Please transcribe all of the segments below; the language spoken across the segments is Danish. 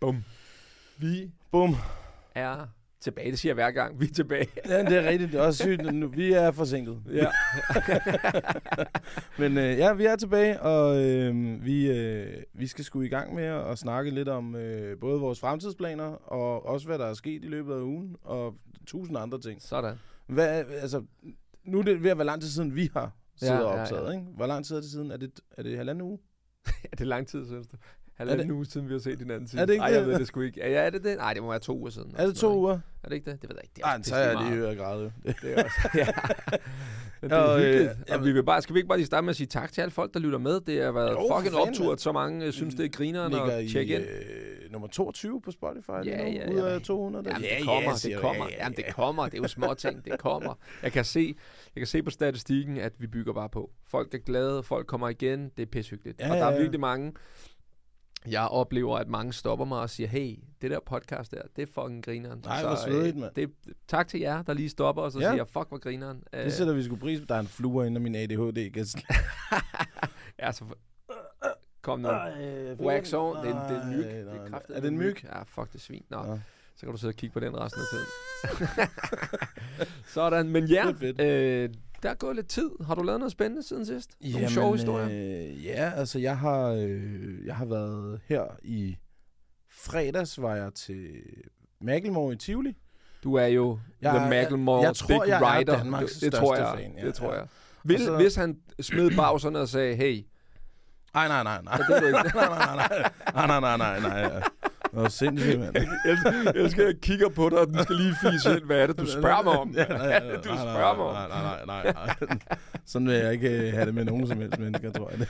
Bum. Vi Bum. er tilbage. Det siger jeg hver gang. Vi er tilbage. Ja, det er rigtigt. Det er også sygt. Nu, vi er forsinket. Ja. Men øh, ja, vi er tilbage, og øh, vi, øh, vi skal sgu i gang med at snakke lidt om øh, både vores fremtidsplaner, og også hvad der er sket i løbet af ugen, og tusind andre ting. Sådan. Hvad, altså, nu er det ved at være lang tid siden, vi har siddet Ja, og ja, optaget, ja. ikke? Hvor lang tid er det siden? Er det, er det halvanden uge? Er det lang tid, synes du? Halvanden det- uge siden, vi har set hinanden sidst. Er det ikke Ej, det? jeg ved det sgu ikke. Ja, er det det? Nej, det må være to uger siden. Er det to uger? Er det ikke det? Det ved jeg ikke. Det er Nej, også så er jeg lige ved at græde. Det er også, ja. Men det er Og, øh, hyggeligt. ja, Og vi vil bare, skal vi ikke bare lige starte med at sige tak til alle folk, der lytter med? Det har været Jo, fucking optur, at så mange øh, synes, det er grineren at tjekke ind. øh, nummer 22 på Spotify Ja, nu, ja, ud ja. af 200. Jamen, Ja, det kommer, ja, det kommer. Ja, ja, Jamen, det ja. kommer. Det er jo små ting, det kommer. Jeg kan se, jeg kan se på statistikken, at vi bygger bare på. Folk er glade, folk kommer igen, det er pissehyggeligt. Ja, og der ja, er ja. virkelig mange, jeg oplever, at mange stopper mig og siger, hey, det der podcast der, det er fucking grineren. Nej, hvor svedigt, øh, mand. det, tak til jer, der lige stopper og så Ja. siger, fuck, hvor grineren. Øh, Det sætter vi sgu pris på. Der er en fluer inde af min ADHD. Kan ja, så, kom nu. Wax on, det er, det er en myg. Det er, Er det en myg? Ja, fuck det svin. Nå, Nå. så kan du sidde og kigge på den resten af tiden. Sådan, men ja, øh, der er gået lidt tid. Har du lavet noget spændende siden sidst? Nogle Jamen, sjove historier? Øh, ja, altså jeg har, øh, jeg har været her i fredags, var jeg til Macklemore i Tivoli. Du er jo Jeg The er- Macklemore jeg tror, Big jeg er Rider. Danmarks det, det tror jeg. fan, ja, det tror jeg. Hvis, Og så- hvis han smed bagserne og sagde, hey, Nej, nej, nej, er nej, nej, nej, nej, nej, nej, nej, nej. Nå, sindssygt, mand. jeg jeg elsker, at jeg kigger på dig, og den skal lige fise ind. Hvad er det, du spørger mig om? Ja, Hvad nej, er nej, det, du spørger mig om? Nej, nej, nej, nej. Sådan vil jeg ikke øh, have det med nogen som helst mennesker, tror jeg.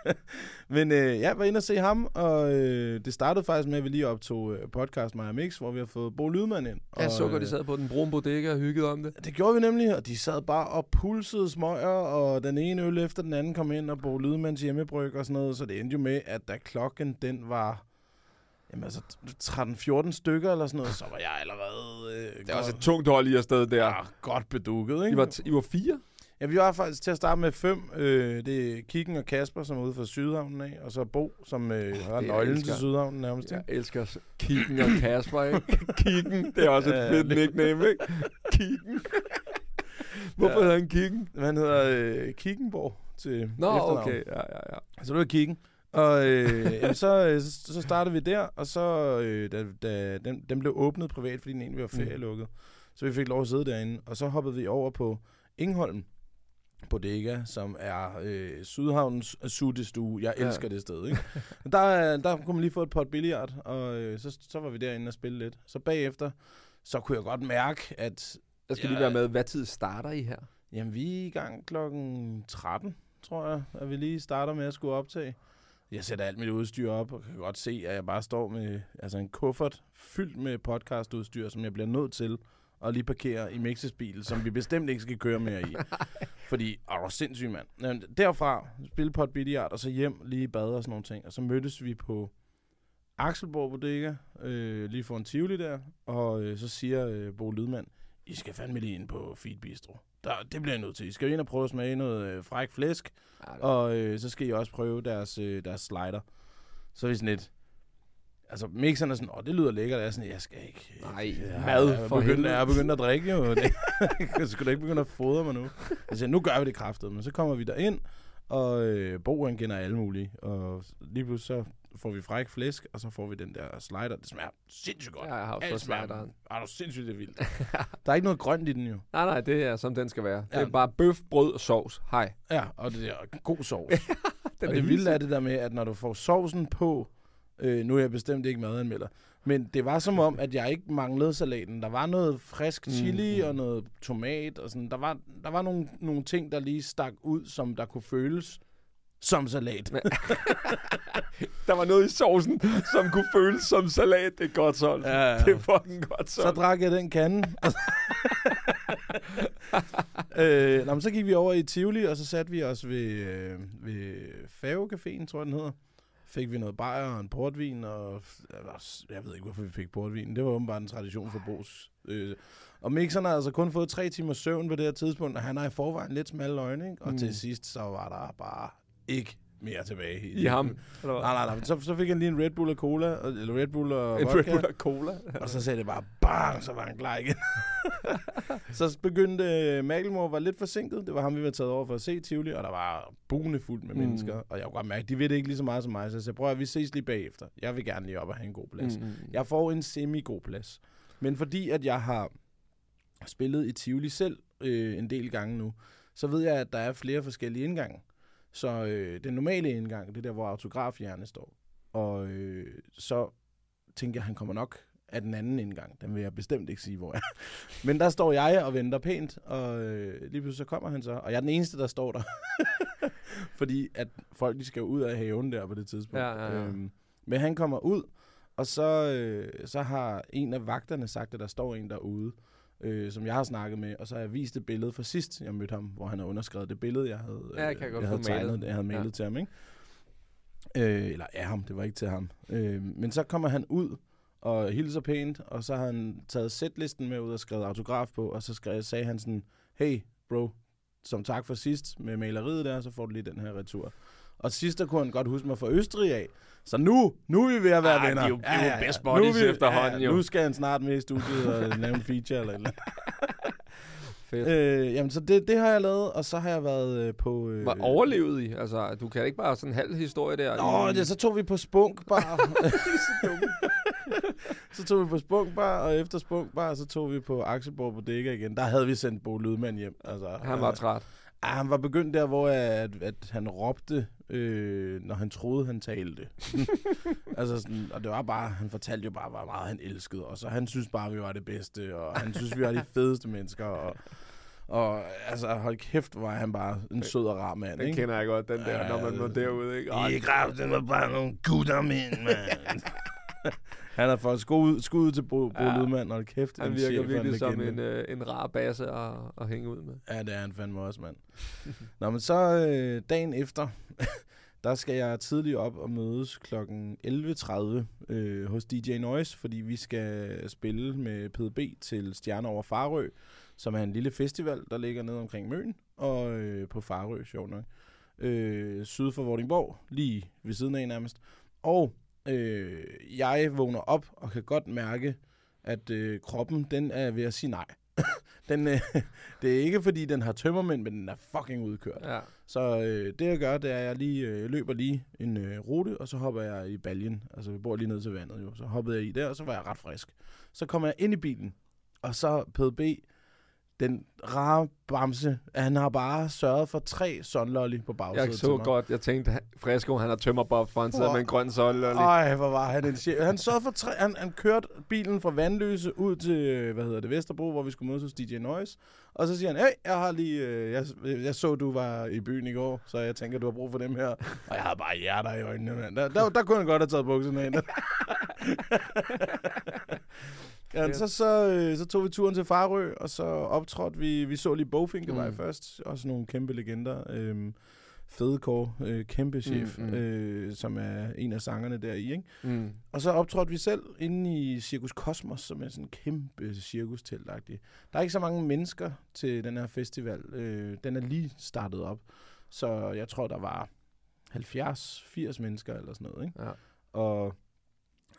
Men øh, jeg var inde og se ham, og øh, det startede faktisk med, at vi lige optog øh, podcast Maja Mix, hvor vi har fået Bo Lydman ind. Jeg og, så godt, øh, de sad på den brune bodega og hyggede om det. Det gjorde vi nemlig, og de sad bare og pulsede smøger, og den ene øl efter den anden kom ind, og Bo Lydmans hjemmebryg og sådan noget, så det endte jo med, at da klokken den var jamen altså 13-14 stykker eller sådan noget, så var jeg allerede øh, Det er også et tungt hold i afsted der. ja, godt bedukket, ikke? I var, I var fire? Ja, vi var faktisk til at starte med fem. Øh, det er Kikken og Kasper, som er ude fra Sydhavnen af, og så Bo, som øh, har det, jeg nøglen elsker. til Sydhavnen nærmest. Jeg ikke? elsker Kikken og Kasper, ikke? Kikken, det er også et fedt nickname, ikke? Kikken. Hvorfor Ja. hedder han Kikken? Han hedder øh, Kikkenborg til Nå, efternavn. okay. Ja, ja, ja. Så det var Kikken. Og øh, jamen, så, øh, så, så startede vi der, og så øh, da, da den, den blev åbnet privat, fordi den egentlig var ferielukket. Så vi fik lov at sidde derinde, og så hoppede vi over på Ingholm Bodega, som er øh, Sydhavnens suttestue. Jeg Ja. elsker det sted, ikke? Der, der kunne man lige få et pot billiard, og øh, så, så var vi derinde og spille lidt. Så bagefter, så kunne jeg godt mærke, at Jeg skal Ja. lige være med. Hvad tid starter I her? Jamen, vi er i gang klokken 13, tror jeg, at vi lige starter med at skulle optage. Jeg sætter alt mit udstyr op, og kan godt se, at jeg bare står med altså en kuffert fyldt med podcastudstyr, som jeg bliver nødt til at lige parkere i Mixes bil, som vi bestemt ikke skal køre mere i. Fordi, åh, hvor sindssygt, mand. Jamen, derfra, spille pot billiard, og så hjem, lige i bad og sådan nogle ting. Og så mødtes vi på Axelborg Bodega, øh, lige for en Tivoli der, og øh, så siger øh, Bo Lydmand, I skal fandme lige ind på Feed Bistro. Der, det bliver jeg nødt til. I skal jo ind og prøve at smage noget øh, fræk flæsk, Ja, og øh, så skal I også prøve deres, øh, deres slider. Så er vi sådan lidt... Altså, mixerne er sådan, åh, det lyder lækkert. Jeg er sådan, jeg skal ikke... Nej, jeg, mad jeg, for begyndt, jeg er begyndt at drikke jo. Jeg skulle da ikke begynde at fodre mig nu. Jeg siger, nu gør vi det kraftet. Men så kommer vi derind, og øh, Bo han kender alle mulige. Og lige pludselig så får vi fræk flæsk, og så får vi den der slider. Det smager sindssygt godt. Ja, jeg har også fået slideren. Det er sindssygt, det er vildt. der er ikke noget grønt i den jo. Nej, nej, det er som den skal være. Det Ja. er bare bøf, brød og sovs. Hej. Ja, og det er god sovs. Den og det vilde er det der med, at når du får sovsen på, øh, nu er jeg bestemt ikke madanmelder, men det var som om, at jeg ikke manglede salaten. Der var noget frisk chili Mm. og noget tomat, og sådan. Der var, der var nogle, nogle ting, der lige stak ud, som der kunne føles som salat. Der var noget i sovsen, som kunne føles som salat. Det er godt solgt. Ja, ja. Det er fucking godt Så solgt. drak jeg den kande. øh, nå, men så gik vi over i Tivoli, og så satte vi os ved, øh, ved Fave-caféen, tror jeg, den hedder. Fik vi noget bajer og en portvin, og jeg ved ikke, hvorfor vi fik portvin. Det var åbenbart en tradition for Bos. Øh, og Mixeren har altså kun fået tre timer søvn på det her tidspunkt, og han har i forvejen lidt smalle øjne, ikke? Og mm. til sidst, så var der bare ikke mere tilbage. I ham. Eller hvad? Nej, nej, nej. Så, så fik han lige en Red Bull og cola, og- eller Red Bull og En vodka. Red Bull og cola. Og så sagde det bare bang, så var han klar igen. så begyndte uh, Magelmore var lidt forsinket. Det var ham, vi var taget over for at se Tivoli, og der var buende fuldt med Mm. mm. mennesker. Og jeg kunne godt mærke, de ved det ikke lige så meget som mig. Så jeg sagde, prøv at vi ses lige bagefter. Jeg vil gerne lige op og have en god plads. Mm, Mm. mm. Jeg får en semi-god plads. Men fordi at jeg har spillet i Tivoli selv øh, en del gange nu, så ved jeg, at der er flere forskellige indgange. Så øh, den normale indgang, det er der, hvor autografhjerne står. Og øh, så tænker jeg, at han kommer nok af den anden indgang. Den vil jeg bestemt ikke sige, hvor jeg er. Men der står jeg og venter pænt, og øh, lige pludselig så kommer han så. Og jeg er den eneste, der står der. Fordi at folk de skal jo ud af haven der på det tidspunkt. Ja, ja, ja. Øhm, men han kommer ud, og så, øh, så har en af vagterne sagt, at der står en derude, øh, som jeg har snakket med, og så har jeg vist et billede fra sidst, jeg mødte ham, hvor han har underskrevet det billede, jeg havde, Ja, jeg kan godt jeg havde tegnet, jeg havde malet Ja. ja. til ham, ikke? Øh, eller af ham, det var ikke til ham. Øh, men så kommer han ud og hilser pænt, og så har han taget sætlisten med ud og skrevet autograf på, og så skrev, sagde han sådan, hey bro, som tak for sidst med maleriet der, så får du lige den her retur. Og sidst der kunne han godt huske mig fra Østrig af. Så nu, nu er vi ved at være Ah, venner. de er jo- de er jo best buddies Nu vi- efterhånden, jo. Nu skal han snart med i studiet og lave en feature eller eller Fedt. øh, Jamen, så det, det har jeg lavet, og så har jeg været øh, på... Øh, Var overlevet i? Altså, du kan ikke bare sådan en halv historie der. Nå, i- det, så tog vi på Spunk Bar. så tog vi på Spunk Bar, og efter Spunk Bar, så tog vi på Axelborg Bodega igen. Der havde vi sendt Bo Lydmand hjem. Altså, Han var øh, træt. Ah, han var begyndt der, hvor at, at han råbte, øh, når han troede, han talte. altså sådan, og det var bare, han fortalte jo bare, hvor meget han elskede os, og han synes bare, vi var det bedste, og han synes, vi var de fedeste mennesker, og, og altså, hold kæft, hvor er han bare en sød og rar mand, Den ikke? kender jeg godt, den der, når man var det- derude, ikke? Ej, I kraft, den var bare nogle gutter, mand. han har fået skud, skud til Bo, Bo Ja. Lydmand, og kæft, han virker chef virkelig som legende. en, øh, en rar basse at, at hænge ud med. Ja, det er han fandme også, mand. Nå, men så øh, dagen efter, der skal jeg tidligt op og mødes kl. 11.30 øh, hos DJ Noise, fordi vi skal spille med PDB til Stjerner over Farø, som er en lille festival, der ligger nede omkring Møn og øh, på Farø, sjovt nok. Øh, syd for Vordingborg, lige ved siden af nærmest. Og øh, jeg vågner op og kan godt mærke, at øh, kroppen, den er ved at sige nej. den, øh, det er ikke, fordi den har tømmermænd, men den er fucking udkørt. Ja. Så øh, det jeg gør, det er, at jeg lige øh, løber lige en øh, rute, og så hopper jeg i baljen. Altså, vi bor lige ned til vandet jo. Så hoppede jeg i der, og så var jeg ret frisk. Så kommer jeg ind i bilen, og så PDB, den rare bamse, han har bare sørget for tre sunlolly på bagsædet Jeg så godt, jeg tænkte, Fresco, han har tømmerbob, for han sidder med en grøn lige- Ej, hvor var han en chef. Han sørgede for tre... Han, han kørte bilen fra Vandløse ud til, øh, hvad hedder det, Vesterbro, hvor vi skulle mødes hos DJ Noise. Og så siger han, hey, jeg har lige... Øh, jeg, jeg så, du var i byen i går, så jeg tænker, du har brug for dem her. Og jeg havde bare hjerter i øjnene, mand. Der, der, der kunne han godt have taget bukserne af. ja, så, så, øh, så tog vi turen til Farø, og så optrådte vi... Vi så lige Bogfinkevej Mm. først. Også nogle kæmpe legender. Øhm, Fedekår, øh, kæmpe chef, Mm, mm, mm. mm. Øh, som er en af sangerne der i, ikke? Mm. Og så optrådte vi selv inde i Cirkus Kosmos, som er sådan en kæmpe cirkustelt Der er ikke så mange mennesker til den her festival. Øh, den er lige startet op. Så jeg tror, der var 70-80 mennesker eller sådan noget. Ikke? Ja. Og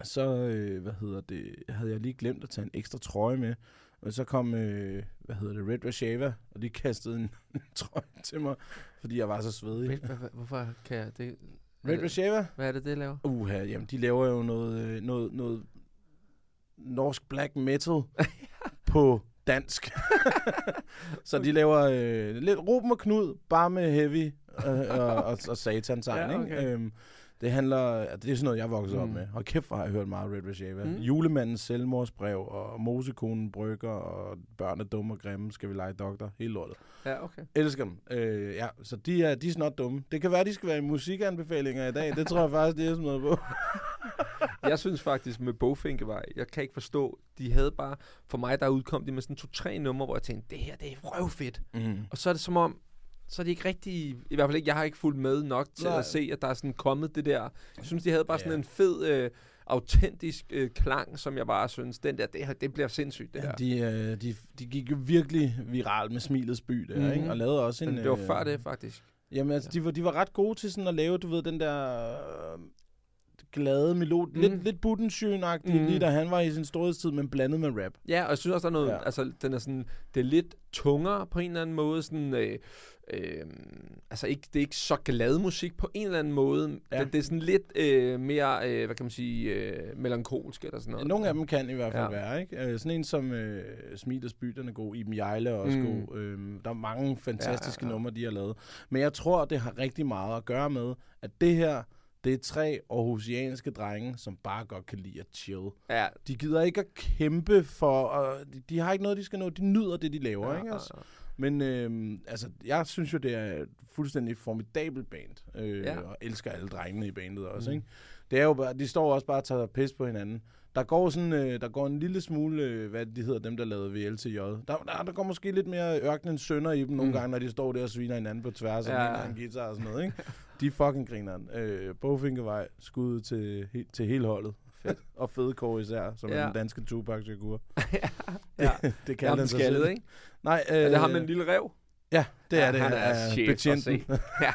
så, øh, hvad hedder det, havde jeg lige glemt at tage en ekstra trøje med. Og så kom, øh, hvad hedder det, Red Rashava, og de kastede en, trøje til mig, fordi jeg var så svedig. Red, hvorfor kan jeg det? Red Rashava? Hvad er det, det laver? Uha, jamen de laver jo noget, øh, noget, noget norsk black metal på dansk. så de laver øh, lidt Ruben og Knud, bare med heavy øh, og, og, og satan sang, Ja, ikke? okay. Øhm, det handler, altså, det er sådan noget, jeg voksede mm. op med. Og kæft, hvor har jeg hørt meget Red Rashava. Mm. Mm. Julemandens selvmordsbrev, og Mosekonen brygger, og børn er dumme og grimme, skal vi lege doktor, hele lortet. Ja, okay. Elsker dem. Øh, ja, så de er, de er snot dumme. Det kan være, de skal være i musikanbefalinger i dag. Det tror jeg faktisk, det er sådan noget på. Jeg synes faktisk med Bogfinkevej, jeg kan ikke forstå, de havde bare, for mig der udkom de med sådan to-tre numre, hvor jeg tænkte, det her det er røvfedt. Mm. Og så er det som om, så er de ikke rigtig, i hvert fald ikke, jeg har ikke fulgt med nok til Nej. at se, at der er sådan kommet det der. Jeg synes, de havde bare sådan Ja. en fed, øh, autentisk øh, klang, som jeg bare synes, den der, det, her, det bliver sindssygt, det Ja, her. de, øh, de, de gik jo virkelig viralt med Smilets by der, Mhm. ikke? Og lavede også en... Men det var øh, før det, faktisk. Jamen, altså, de, var, de var ret gode til sådan at lave, du ved, den der øh, glade melodi. Mhm. Lidt, lidt Budensjøen-agtig, Mhm. lige da han var i sin storhedstid, men blandet med rap. Ja, og jeg synes også, der er noget, Ja. ja. altså, den er sådan, det er lidt tungere på en eller anden måde, sådan, øh, øh, altså ikke, det er ikke så glad musik på en eller anden måde. Ja. Ja. Det, det er sådan lidt øh, mere, øh, hvad kan man sige, øh, melankolsk eller sådan noget. Nogle af dem kan i hvert fald Ja. være, ikke? Øh, sådan en som øh, Smilets by, den er god. Iben Jejle er også Mm. god. Øh, der er mange fantastiske Ja, ja, ja. numre, de har lavet. Men jeg tror, det har rigtig meget at gøre med, at det her, det er tre aarhusianske drenge, som bare godt kan lide at chill. Ja, De gider ikke at kæmpe for, og de, de har ikke noget, de skal nå. De nyder det, de laver, ja, ikke? ja, Altså? ja. Men øh, altså, jeg synes jo, det er et fuldstændig formidabelt band. Øh, Ja. Og elsker alle drengene i bandet også, Mm. ikke? Det er jo bare, de står også bare og tager pis på hinanden. Der går sådan, øh, der går en lille smule, øh, hvad de hedder, dem der lavede VLTJ. Der, der, der går måske lidt mere ørkenens sønder i dem nogle Mm. gange, når de står der og sviner hinanden på tværs, og Ja. en guitar og sådan noget, ikke? De fucking grineren. Øh, Bogfinkevej, skud til, he, til hele holdet. Fedt. og Fedekår især, som ja. er den danske Tupac Shakur. ja. det kan Ja, han den skaldet, ikke? Nej, øh, Er det ham med en lille rev? Ja, det er ja, det. Han er øh, betjenten. se. ja.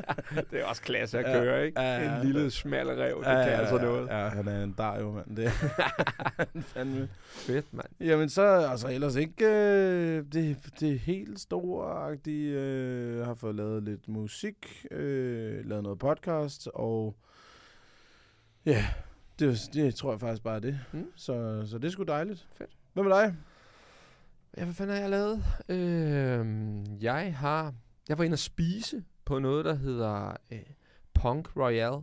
Det er også klasse at Ja, køre, ikke? ja. En lille smal rev, det Ja, kan ja, altså noget. Ja, han er en dario, mand. Det er fandme. Fedt, mand. Jamen så, altså ellers ikke øh, det, det helt store øh, har fået lavet lidt musik, øh, lavet noget podcast, og ja, det, det tror jeg faktisk bare er det. Mm. Så, så det er sgu dejligt. Fedt. Hvad med dig? Ja, hvad fanden har jeg lavet? Øhm, jeg har... Jeg var inde at spise på noget, der hedder øh, Punk Royale.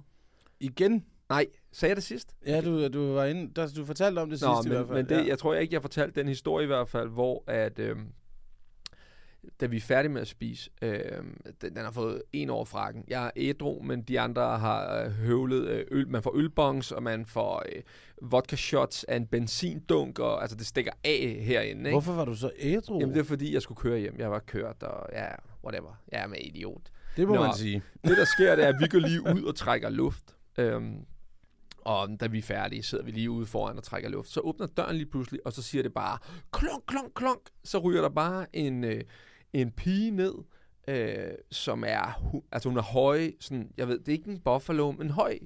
Igen? Nej, sagde jeg det sidst? Ja, du, du var inde, der, du fortalte om det Nå, sidste i hvert men, fald. men det, ja. jeg tror ikke, jeg fortalte den historie i hvert fald, hvor at... Øhm, da vi er færdige med at spise, øhm, den, den har fået en over frakken. Jeg er ædru, men de andre har øh, høvlet øh, øl. Man får ølbongs, og man får øh, vodka shots af en benzindunk, og altså det stikker af herinde. Ikke? Hvorfor var du så ædru? Jamen det er fordi, jeg skulle køre hjem. Jeg var kørt, og ja, whatever. Jeg er med idiot. det må Nå. man sige. Det, der sker, det er, at vi går lige ud og trækker luft. Øhm, og da vi er færdige, sidder vi lige ude foran og trækker luft. Så åbner døren lige pludselig, og så siger det bare klonk, klonk, klonk. Så ryger der bare en, øh, en pige ned, øh, som er, altså hun er høj, sådan, jeg ved, det er ikke en buffalo, men høj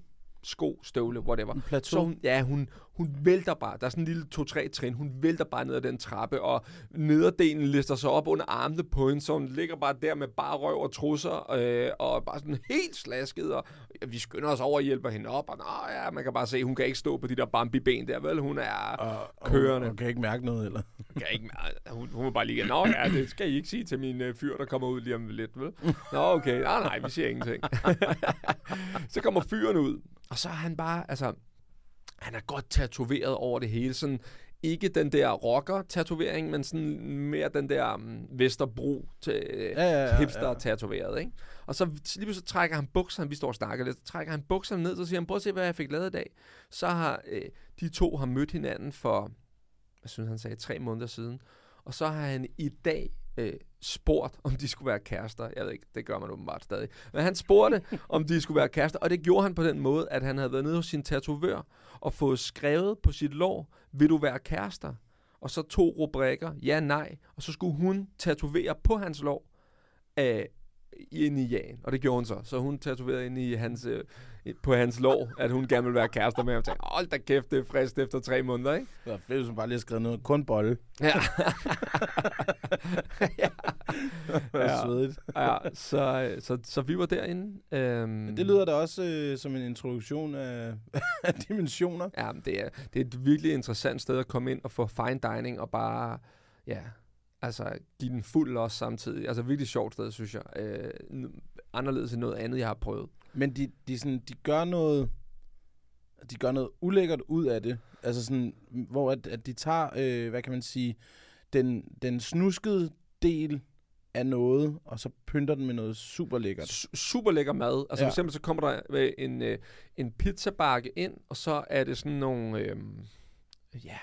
sko, støvle, whatever. En plateau. Så hun, ja, hun, hun vælter bare. Der er sådan en lille to-tre trin. Hun vælter bare ned ad den trappe, og nederdelen lister sig op under armene på hende, så hun ligger bare der med bare røv og trusser, øh, og bare sådan helt slasket, og ja, vi skynder os over og hjælper hende op, og nå, ja, man kan bare se, hun kan ikke stå på de der Bambi-ben der, vel? Hun er Og, kørende. Og kan ikke mærke noget, eller? kan ikke mere. Hun, hun var bare lige, nå ja, det skal I ikke sige til min øh, fyr, der kommer ud lige om lidt, vel? Nå, okay. Nej, nej, vi siger ingenting. så kommer fyren ud, og så er han bare, altså, han er godt tatoveret over det hele, sådan, ikke den der rocker-tatovering, men sådan mere den der um, Vesterbro til Ja, ja, ja, ja. hipster-tatoveret, ikke? Og så lige pludselig så trækker han bukserne, vi står og snakker lidt, så trækker han bukserne ned, så siger han, prøv at se, hvad jeg fik lavet i dag. Så har øh, de to har mødt hinanden for, jeg synes han sagde, tre måneder siden. Og så har han i dag øh, spurgt, om de skulle være kærester. Jeg ved ikke, det gør man åbenbart stadig. Men han spurgte, om de skulle være kærester, og det gjorde han på den måde, at han havde været nede hos sin tatovør og fået skrevet på sit lår, vil du være kærester? Og så to rubrikker, ja, nej. Og så skulle hun tatovere på hans lår, øh, ind i Jan, og det gjorde hun så. Så hun tatoverede ind i hans, øh, på hans lår, at hun gerne ville være kærester med ham. Tænkte, hold da kæft, det er frisk efter tre måneder, ikke? Det var fedt, hvis hun bare lige har skrevet noget. Kun bolle. Ja. ja. Det Ja. svedigt. ja så, så, så vi var derinde. Øhm, det lyder da også øh, som en introduktion af, af dimensioner. Ja, men det er, det er et virkelig interessant sted at komme ind og få fine dining og bare, ja, altså give den fuld også samtidig. Altså virkelig sjovt sted, synes jeg. Øh, anderledes end noget andet, jeg har prøvet. Men de, de, sådan, de gør noget de gør noget ulækkert ud af det. Altså sådan, hvor at, at de tager, øh, hvad kan man sige, den, den snuskede del af noget, og så pynter den med noget super lækkert. S- super lækker mad. Altså Ja. for eksempel så kommer der øh, en, øh, en pizzabakke ind, og så er det sådan nogle, øh, ja,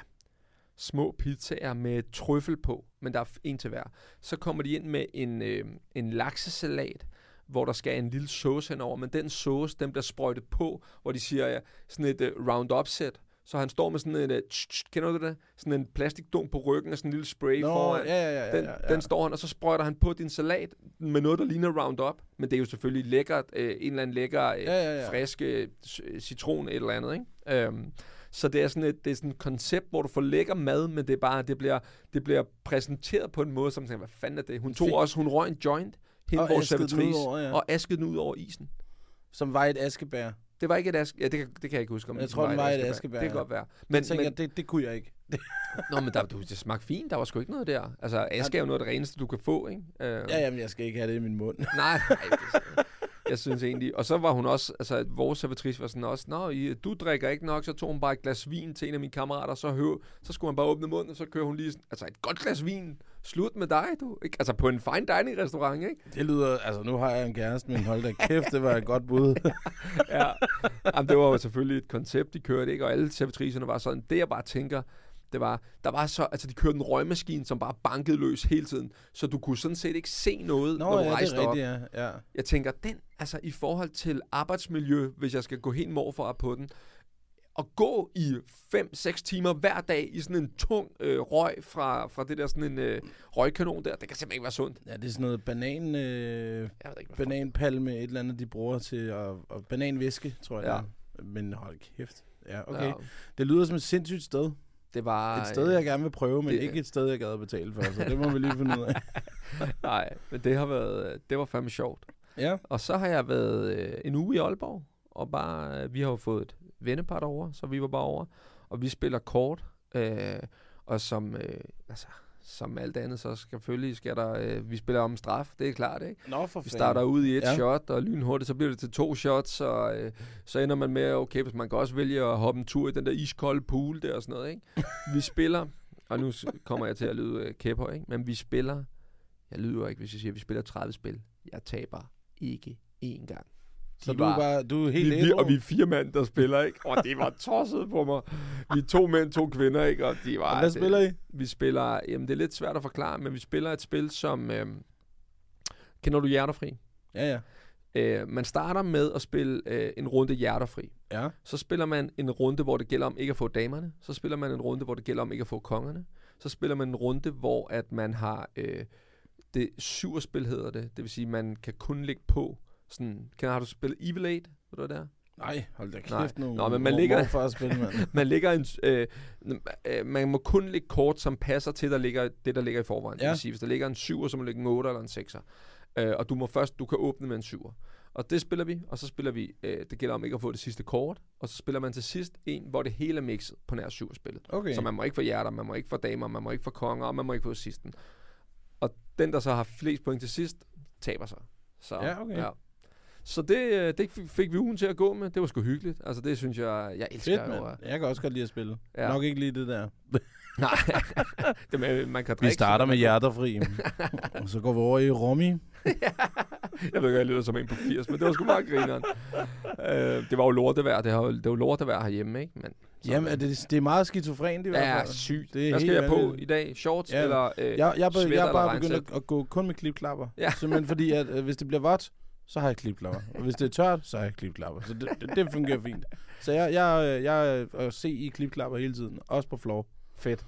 små pizzaer med trøffel på, men der er en til hver. Så kommer de ind med en, øh, en laksesalat, hvor der skal en lille sauce henover, men den sauce, den bliver sprøjtet på, hvor de siger, ja, sådan et uh, round-up-sæt. Så han står med sådan en, uh, tsk, tsk, kender du det? Sådan en plastikdunk på ryggen og sådan en lille spray Nå, foran. ja, ja, ja, Den, ja, ja. den står han, og så sprøjter han på din salat med noget, der ligner Roundup. Men det er jo selvfølgelig lækkert. Øh, en eller anden lækker, øh, Ja, ja, ja. frisk øh, citron, et eller andet. Ikke? Øhm, så det er sådan et, det er sådan et koncept, hvor du får lækker mad, men det er bare, det bliver, det bliver præsenteret på en måde, som tænker, hvad fanden er det? Hun tog Fik- også, hun røg en joint, hende Og vores over, ja. og askede den ud over isen. Som var et askebær. Det var ikke et aske... Ja, det, kan, det kan jeg ikke huske, om Jeg det tror, den var et askebær. askebær, Det kan ja. godt være. Men, jeg tænker, men, det, det kunne jeg ikke. nå, men der, du, det smagte fint. Der var sgu ikke noget der. Altså, aske er jo noget af det reneste, du kan få, ikke? Øh, Ja, jamen, jeg skal ikke have det i min mund. Nej, nej. Det, jeg synes egentlig. Og så var hun også, altså vores servitrice var sådan også, Nå, I, du drikker ikke nok, så tog hun bare et glas vin til en af mine kammerater, så, høv, så skulle han bare åbne munden, og så kører hun lige sådan, altså et godt glas vin, slut med dig, du. Ikke? Altså på en fine dining restaurant, ikke? Det lyder, altså nu har jeg en kæreste, men hold da kæft, det var et godt bud. ja. Jamen, det var jo selvfølgelig et koncept, de kørte, ikke? Og alle servitricerne var sådan, det jeg bare tænker, det var, der var så, altså de kørte en røgmaskine, som bare bankede løs hele tiden, så du kunne sådan set ikke se noget, Nå, når du ja, det rejste er op. rigtigt, ja. ja. Jeg tænker, den, altså i forhold til arbejdsmiljø, hvis jeg skal gå helt morfra på den, at gå i 5-6 timer hver dag i sådan en tung øh, røg fra, fra det der sådan en øh, røgkanon der, det kan simpelthen ikke være sundt. Ja, det er sådan noget banan, øh, ikke, bananpalme, et eller andet, de bruger til at, og bananvæske, tror jeg. Ja. det er. Men hold kæft. Ja, okay. Ja. Det lyder som et sindssygt sted. Det var... Et sted, jeg gerne vil prøve, men det- ikke et sted, jeg gad at betale for. Så det må vi lige finde ud af. Nej, men det har været, det var fandme sjovt. Ja. Og så har jeg været øh, en uge i Aalborg, og bare, øh, vi har jo fået et vennepar derovre, så vi var bare over, og vi spiller kort, øh, og som, øh, altså, som alt andet, så selvfølgelig skal der, øh, vi spiller om straf, det er klart, ikke? Nå, for Vi starter ud i et Ja. shot, og lynhurtigt, så bliver det til to shots, og øh, så ender man med, okay, hvis man kan også vælge at hoppe en tur i den der iskolde pool der og sådan noget, ikke? Vi spiller, og nu kommer jeg til at lyde øh, kæphøj, ikke? Men vi spiller, jeg lyder ikke, hvis jeg siger, at vi spiller 30 spil. Jeg taber ikke én gang. Så du er, var- bare, du er helt vi, og vi er fire mænd, der spiller, ikke? Og det var tosset på mig. Vi er to mænd, to kvinder, ikke? Og de var, Og Hvad det- spiller I? Vi spiller, jamen det er lidt svært at forklare, men vi spiller et spil, som, øh, kender du Hjerterfri? Ja, ja. Øh, man starter med at spille øh, en runde hjerterfri. Ja. Så spiller man en runde, hvor det gælder om ikke at få damerne. Så spiller man en runde, hvor det gælder om ikke at få kongerne. Så spiller man en runde, hvor at man har øh, det syverspil hedder det. Det vil sige, man kan kun lægge på sådan, kan, har du spillet Evil 8? Ved du hvad det er? Nej, hold da kæft Nej. nu. Nå, men man ligger- morfar spil, mand. Man lægger en, øh, øh, man må kun lægge kort, som passer til der ligger, det, der ligger i forvejen. Ja. Det Ja. vil sige, hvis der ligger en 7'er, så må du lægge en 8 eller en 6'er. Øh, og du må først, du kan åbne med en 7'er. Og det spiller vi, og så spiller vi, øh, det gælder om ikke at få det sidste kort, og så spiller man til sidst en, hvor det hele er mixet på nær 7 spillet. Okay. Så man må ikke få hjerter, man må ikke få damer, man må ikke få konger, og man må ikke få sidsten. Og den, der så har flest point til sidst, taber sig. Så, Ja, okay. Så det, øh, det fik vi ugen til at gå med. Det var sgu hyggeligt. Altså det synes jeg, jeg elsker Fedt, jo. mand. Jeg kan også godt lide at spille. Ja. Ja. Nok ikke lige det der. Nej, det med, man kan Vi drikke. starter så med hjerterfri. og så går vi over i Romy. Jeg ved ikke, jeg lyder som en på 80, men det var sgu meget grineren. øh, det var jo lortevejr, det, har, jo- det var lortevejr herhjemme, ikke? Men, så- Jamen, er det, det er meget skizofrent i hvert Ja, fald. sygt. Det er Hvad skal jeg på i dag? Shorts Ja. eller øh, Jeg, jeg, bare- sweater jeg er bare begyndt at, at gå kun med klipklapper. Ja. Simpelthen fordi, at øh, hvis det bliver vådt, så har jeg klipklapper. Og hvis det er tørt, så har jeg klipklapper. Så det, det, det fungerer fint. Så jeg, jeg, jeg, jeg ser se i klipklapper hele tiden. Også på floor. Fedt.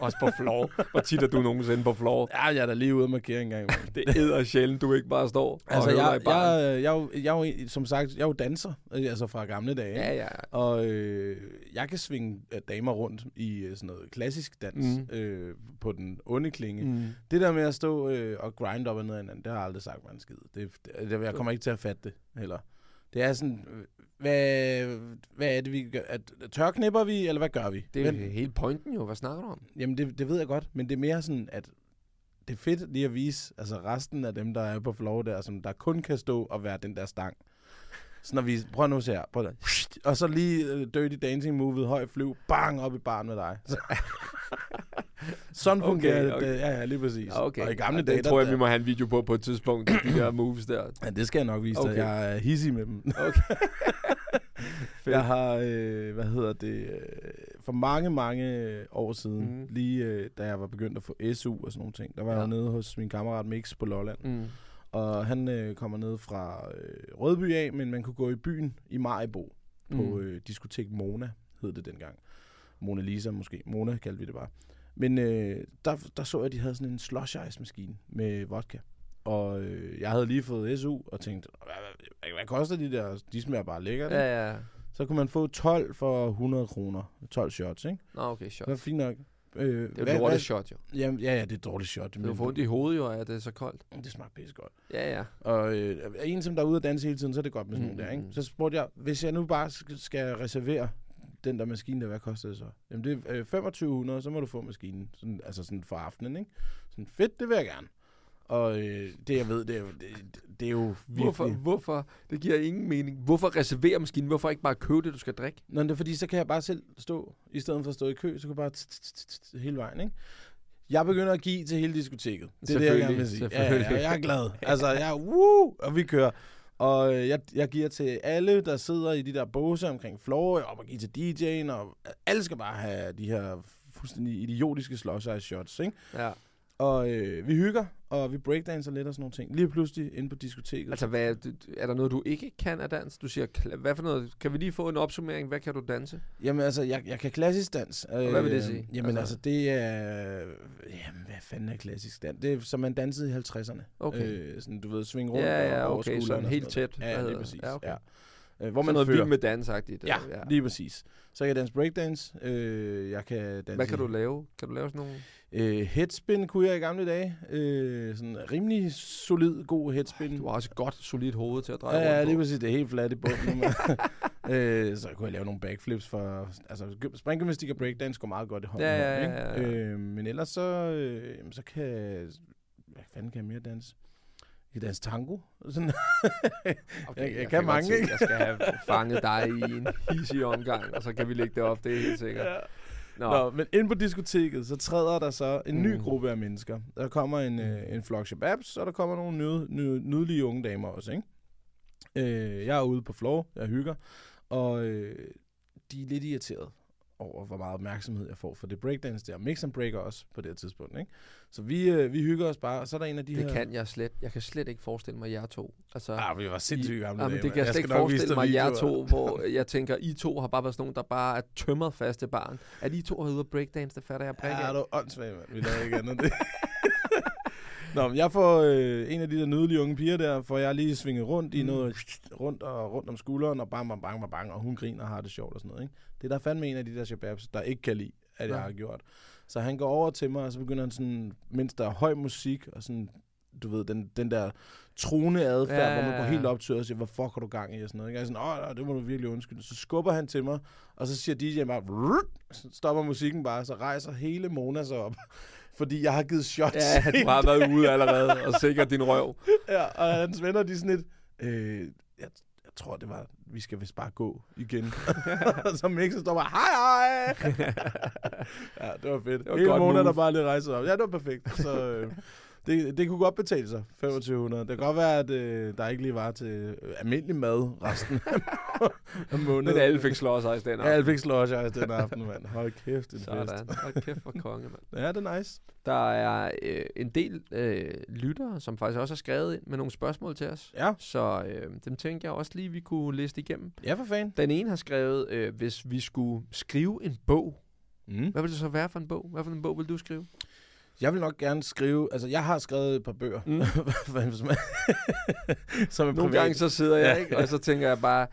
Også på floor. Hvor tit er du nogensinde på floor? Ja, jeg er da lige ude og markere en gang. Det æder sjældent, du ikke bare står Altså, jeg, jeg, jeg, jo- jeg, jo en- som sagt, jeg er jo danser, altså fra gamle dage. Ja, ja. Og øh, jeg kan svinge øh, damer rundt i øh, sådan noget klassisk dans Mm. øh, på den onde klinge. Mm. Det der med at stå øh, og grind op og ned hinanden, det har jeg aldrig sagt mig en skid. Det, det, det, jeg kommer ikke til at fatte det heller. Det er sådan, øh, hvad, hvad er det, vi gør? At, tørknipper vi, eller hvad gør vi? Det er Men- hele pointen jo. Hvad snakker du om? Jamen, det, det ved jeg godt, men det er mere sådan, at det er fedt lige at vise altså resten af dem, der er på floor der, som der kun kan stå og være den der stang. Så når vi, prøv nu se her, prøv at, og så lige uh, Dirty Dancing movet, høj flyv, bang op i baren med dig. Så, sådan Okay, fungerer det. okay. det. Ja, ja, lige præcis. Ja, okay. Og i gamle Ja, dage, tror jeg, der, vi må have en video på på et tidspunkt. De der moves der. Ja, det skal jeg nok vise dig. Okay. Jeg er hissig med dem. Okay. Jeg har, øh, hvad hedder det, øh, for mange, mange år siden, mm. lige øh, da jeg var begyndt at få SU og sådan nogle ting, der var Ja. jeg nede hos min kammerat Mix på Lolland. Mm. Og han øh, kommer ned fra øh, Rødby af, men man kunne gå i byen i Majbo på Mm. øh, diskotek Mona, hed det dengang. Mona Lisa måske. Mona kaldte vi det bare. Men øh, der, der så jeg, at de havde sådan en slush ice maskine med vodka. Og øh, jeg havde lige fået SU og tænkte, hvad, hvad, hvad koster de der? De smager bare lækkert. ikke? Ja, ja. Så kunne man få 12 for 100 kroner. 12 shots, ikke? Nå, okay, shot. Det var fint nok. Øh, Det er jo et shot, jo. Jamen, ja, ja, det er et dårligt shot. Du får ondt i hovedet, jo, at det er så koldt. Det smager pisse godt. Ja, ja. Og øh, en, som der er ude at danse hele tiden, så er det godt med sådan Mm, mm, der, mm. ikke? Så spurgte jeg, hvis jeg nu bare skal, reservere den der maskine, der, hvad koster det så? Jamen det er øh, 2500, så må du få maskinen. Sådan, altså sådan for aftenen, ikke? Sådan fedt, det vil jeg gerne. Og øh, det jeg ved, det er det, det er jo virkelig... Hvorfor, hvorfor? Det giver ingen mening. Hvorfor reservere maskinen? Hvorfor ikke bare købe det, du skal drikke? Nå, det er fordi, så kan jeg bare selv stå, i stedet for at stå i kø, så kan jeg bare t- t- t- t- hele vejen, ikke? Jeg begynder at give til hele diskoteket. Det er det, jeg gerne vil sige. Ja, ja, jeg er glad. Altså, jeg er, woo, og vi kører. Og øh, jeg, jeg giver til alle, der sidder i de der båse omkring floor, og giver til DJ'en, og alle skal bare have de her fuldstændig idiotiske slush shots, ikke? Ja. Og øh, vi hygger, og vi breakdancer lidt og sådan nogle ting. Lige pludselig inde på diskoteket. Altså, hvad, er er der noget, du ikke kan af dans? Du siger, hvad for noget? Kan vi lige få en opsummering? Hvad kan du danse? Jamen altså, jeg, jeg kan klassisk dans. Øh, hvad vil det sige? Jamen Altså- altså, det er... Jamen, hvad fanden er klassisk dans? Det er, som man dansede i 50'erne. Okay. Øh, sådan, du ved, svinge rundt Ja, ja, og over okay, skulderen sådan og helt tæt. Ja, lige præcis. Ja, okay. Ja. Øh, hvor Sådan man noget fører. vild med dansagtigt. Ja, ja. lige præcis. Så kan jeg danse breakdance. Øh, jeg kan danse... Hvad kan du lave? Kan du lave sådan nogle... Øh, headspin kunne jeg i gamle dage. Øh, sådan rimelig solid, god headspin. Du har også et godt, solidt hoved til at dreje Ja, ja, rundt lige på. præcis. Det er helt fladt i bunden. øh, så kunne jeg lave nogle backflips for... Altså, springgymnastik og breakdance går meget godt i hånd. i Ja, ja, ja, ja. Øh, men ellers så... Øh, så kan. Hvad fanden kan jeg mere danse? Jeg kan danse tango. Sådan. Okay, Jeg- jeg kan godt mange, ikke? Jeg skal have fanget dig i en hissig omgang, og så kan vi lægge det op, det er helt sikkert. Nå, Nå, men ind på diskoteket, så træder der så en ny Mm. gruppe af mennesker. Der kommer en, øh, en flok shababs, og der kommer nogle nød, nød, nydelige unge damer også, ikke? Øh, jeg er ude på floor, jeg hygger, og øh, de er lidt irriteret over, hvor meget opmærksomhed jeg får for det breakdance der. Mix and breaker også på det her tidspunkt, ikke? Så vi, øh, vi hygger os bare, og så er der en af de det her... kan jeg slet. Jeg kan slet ikke forestille mig jer to. Altså, Ah, vi var sindssygt gamle men dage, det kan jeg, mand. slet ikke forestille mig, jer to, hvor jeg tænker, I to har bare været sådan nogle, der bare er tømret faste barn. At I to har ude breakdance, det fatter jeg prik Ja, af. du er åndssvag, mand. Vi laver ikke andet det. Nå, men jeg får øh, en af de der nydelige unge piger der, får jeg lige svinget rundt i Mm. noget, rundt og rundt om skulderen, og bang, bang, bang, bang, bang, og hun griner og har det sjovt og sådan noget, ikke? Det er der fandme en af de der shababs, der ikke kan lide, at jeg Nå. har gjort. Så han går over til mig, og så begynder han sådan, mens der er høj musik, og sådan, du ved, den, den der truende adfærd, Ja, ja, hvor man ja, går ja. helt op til og siger, hvad fuck har du gang i, og sådan noget. Ikke? Jeg er sådan, åh, det må du virkelig undskylde. Så skubber han til mig, og så siger DJ'en bare, så stopper musikken bare, så rejser hele Mona sig op. Fordi jeg har givet shots. Ja, du har været ude allerede og sikkert din røv. ja, og hans venner, de er sådan lidt, øh, jeg, jeg tror, det var, vi skal vist bare gå igen. så Mixer står bare, hej hej! ja, det var fedt. Det var Hele move. der bare lige rejser op. Ja, det var perfekt. Så øh, det, det kunne godt betale sig, 2500. Det kan godt være, at øh, der ikke lige var til øh, almindelig mad resten af måneden. Men alle fik slået sig i den Ja, alle fik slush ice den aften, mand. Hold kæft, det er Sådan. fest. Hold kæft for konge, mand. Ja, det er nice. Der er øh, en del øh, lyttere, som faktisk også har skrevet ind med nogle spørgsmål til os. Ja, Så øh, dem tænkte jeg også lige, vi kunne liste igennem. ja for fanden. Den ene har skrevet, øh, hvis vi skulle skrive en bog, Mm. Hvad vil det så være for en bog? Hvad for en bog vil du skrive? Jeg vil nok gerne skrive... Altså, jeg har skrevet et par bøger. Mm. som er, Nogle gange så sidder jeg, Ja. ikke? Og så tænker jeg bare,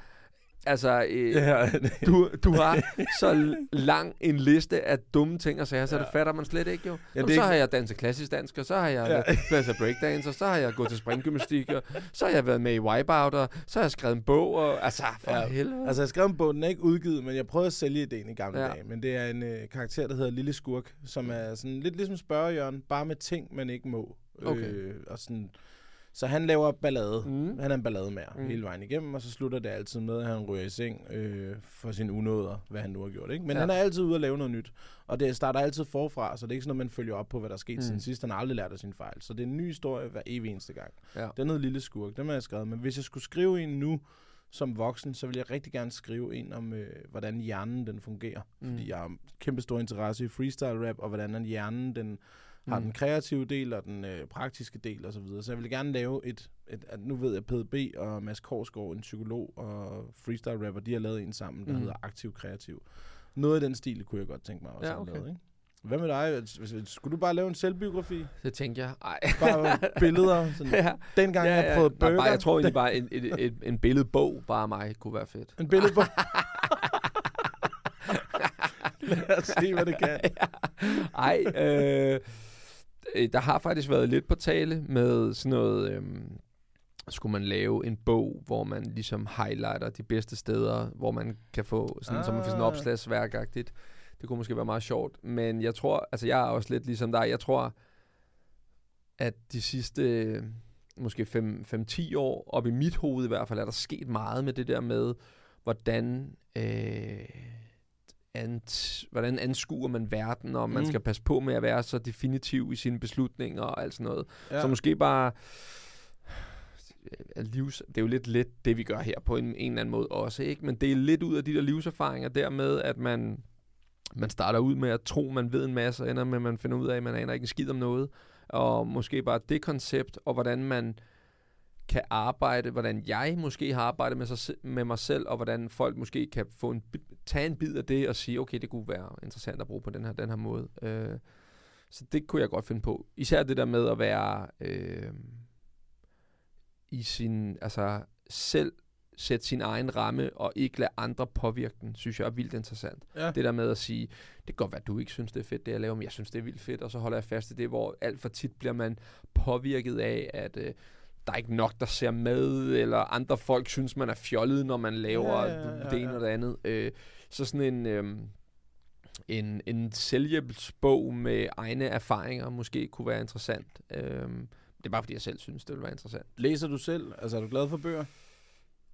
altså, øh, Ja, du, du har så lang en liste af dumme ting og sager, så det fatter man slet ikke jo. Ja, Ja, er så ikke- har jeg danset klassisk dansk, og så har jeg Ja. ja. danset breakdance, og så har jeg gået til springgymnastik, og så har jeg været med i Wipeout, og så har jeg skrevet en bog, og altså, for Ja. ja. helvede. Altså, jeg skrev en bog, den er ikke udgivet, men jeg prøvede at sælge ideen i gamle ja. Ja. dage. Men det er en øh, karakter, der hedder Lille Skurk, som er sådan lidt ligesom spørgejørn, bare med ting, man ikke må. Okay. Øh, og sådan, så han laver ballade. Mm. Han er en ballade med Mm. hele vejen igennem, og så slutter det altid med, at han ryger i seng øh, for sin unåder, hvad han nu har gjort. Ikke? Men Ja. han er altid ude at lave noget nyt, og det starter altid forfra, så det er ikke sådan, at man følger op på, hvad der er sket Mm. siden sidst. Han har aldrig lært af sin fejl, så det er en ny historie hver evig eneste gang. Ja. Den hedder Lille Skurk, den har jeg skrevet. Men hvis jeg skulle skrive en nu som voksen, så vil jeg rigtig gerne skrive en om, øh, hvordan hjernen den fungerer. Mm. Fordi jeg har kæmpe stor interesse i freestyle rap, og hvordan hjernen den har Mm. den kreative del og den øh, praktiske del og så videre. Så jeg vil gerne lave et, et, at nu ved jeg, PDB og Mads Korsgaard, en psykolog og freestyle rapper, de har lavet en sammen, der Mm. hedder Aktiv Kreativ. Noget af den stil kunne jeg godt tænke mig også Ja, at okay. lavet, ikke? Hvad med dig? Skulle du bare lave en selvbiografi? Det tænkte jeg. Ej. Bare billeder? Sådan, ja. Dengang ja, jeg prøvede Nej, burger. bare, jeg tror egentlig bare, en, et, et, en billedbog bare af mig kunne være fedt. En billede på... Lad os se, hvad det kan. Ej, øh, øh, der har faktisk været lidt på tale med sådan noget... Øh, skulle man lave en bog, hvor man ligesom highlighter de bedste steder, hvor man kan få sådan, ah. som sådan Ah. opslagsværkagtigt. Det kunne måske være meget sjovt. Men jeg tror, altså jeg er også lidt ligesom dig, jeg tror, at de sidste øh, måske 5-10 år, op i mit hoved i hvert fald, er der sket meget med det der med, hvordan, øh, ans, hvordan anskuer man verden, og man Mm. skal passe på med at være så definitiv i sine beslutninger og alt sådan noget. Ja. Så måske bare er livs, det er jo lidt let, det vi gør her på en, en eller anden måde også, ikke? Men det er lidt ud af de der livserfaringer dermed, at man, man starter ud med at tro, man ved en masse, og ender med, at man finder ud af, at man aner ikke en skid om noget. Og måske bare det koncept, og hvordan man kan arbejde, hvordan jeg måske har arbejdet med, sig, med mig selv, og hvordan folk måske kan få en, tage en bid af det og sige, okay, det kunne være interessant at bruge på den her, den her måde. Øh, så det kunne jeg godt finde på. Især det der med at være øh, i sin, altså selv sætte sin egen ramme og ikke lade andre påvirke den, synes jeg er vildt interessant. Ja. Det der med at sige, det kan godt være, at du ikke synes, det er fedt, det jeg laver, men jeg synes, det er vildt fedt, og så holder jeg fast i det, hvor alt for tit bliver man påvirket af, at øh, der er ikke nok, der ser med, eller andre folk synes, man er fjollet, når man laver Ja, ja, ja, det ene ja. og det andet. Øh, så sådan en... Øh, en, en selvhjælpsbog med egne erfaringer måske kunne være interessant. Øhm, det er bare fordi, jeg selv synes, det ville være interessant. Læser du selv? Altså, er du glad for bøger?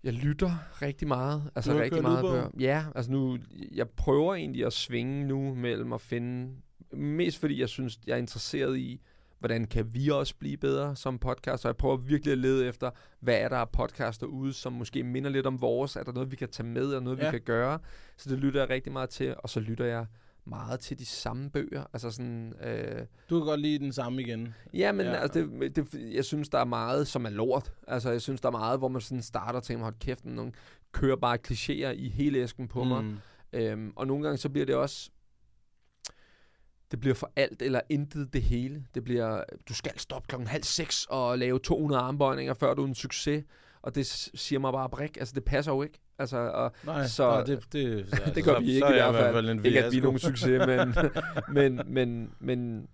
Jeg lytter rigtig meget. Altså Du har rigtig meget lydbog? bøger. Ja, altså nu, jeg prøver egentlig at svinge nu mellem at finde, mest fordi jeg synes, jeg er interesseret i, hvordan kan vi også blive bedre som podcast, og jeg prøver virkelig at lede efter, hvad er der af podcaster ude, som måske minder lidt om vores, er der noget, vi kan tage med, og noget, ja. Vi kan gøre, så det lytter jeg rigtig meget til, og så lytter jeg meget til de samme bøger, altså sådan, øh, Du kan godt lide den samme igen. Ja, men Ja. Altså, det, det, jeg synes, der er meget, som er lort. Altså, jeg synes, der er meget, hvor man sådan starter og tænker, hold kæft, nogle kører bare klichéer i hele æsken på mm. mig. Øhm, og nogle gange, så bliver det også, det bliver for alt eller intet det hele. Det bliver, du skal stoppe klokken halv seks og lave 200 armbøjninger, før du er en succes. Og det siger mig bare brik. Altså, det passer jo ikke. Altså, og Nej, Så- så, nej det, det, altså, det gør så, vi ikke så i er jeg hvert fald. Ikke, at vi er nogen succes, men, men, men, men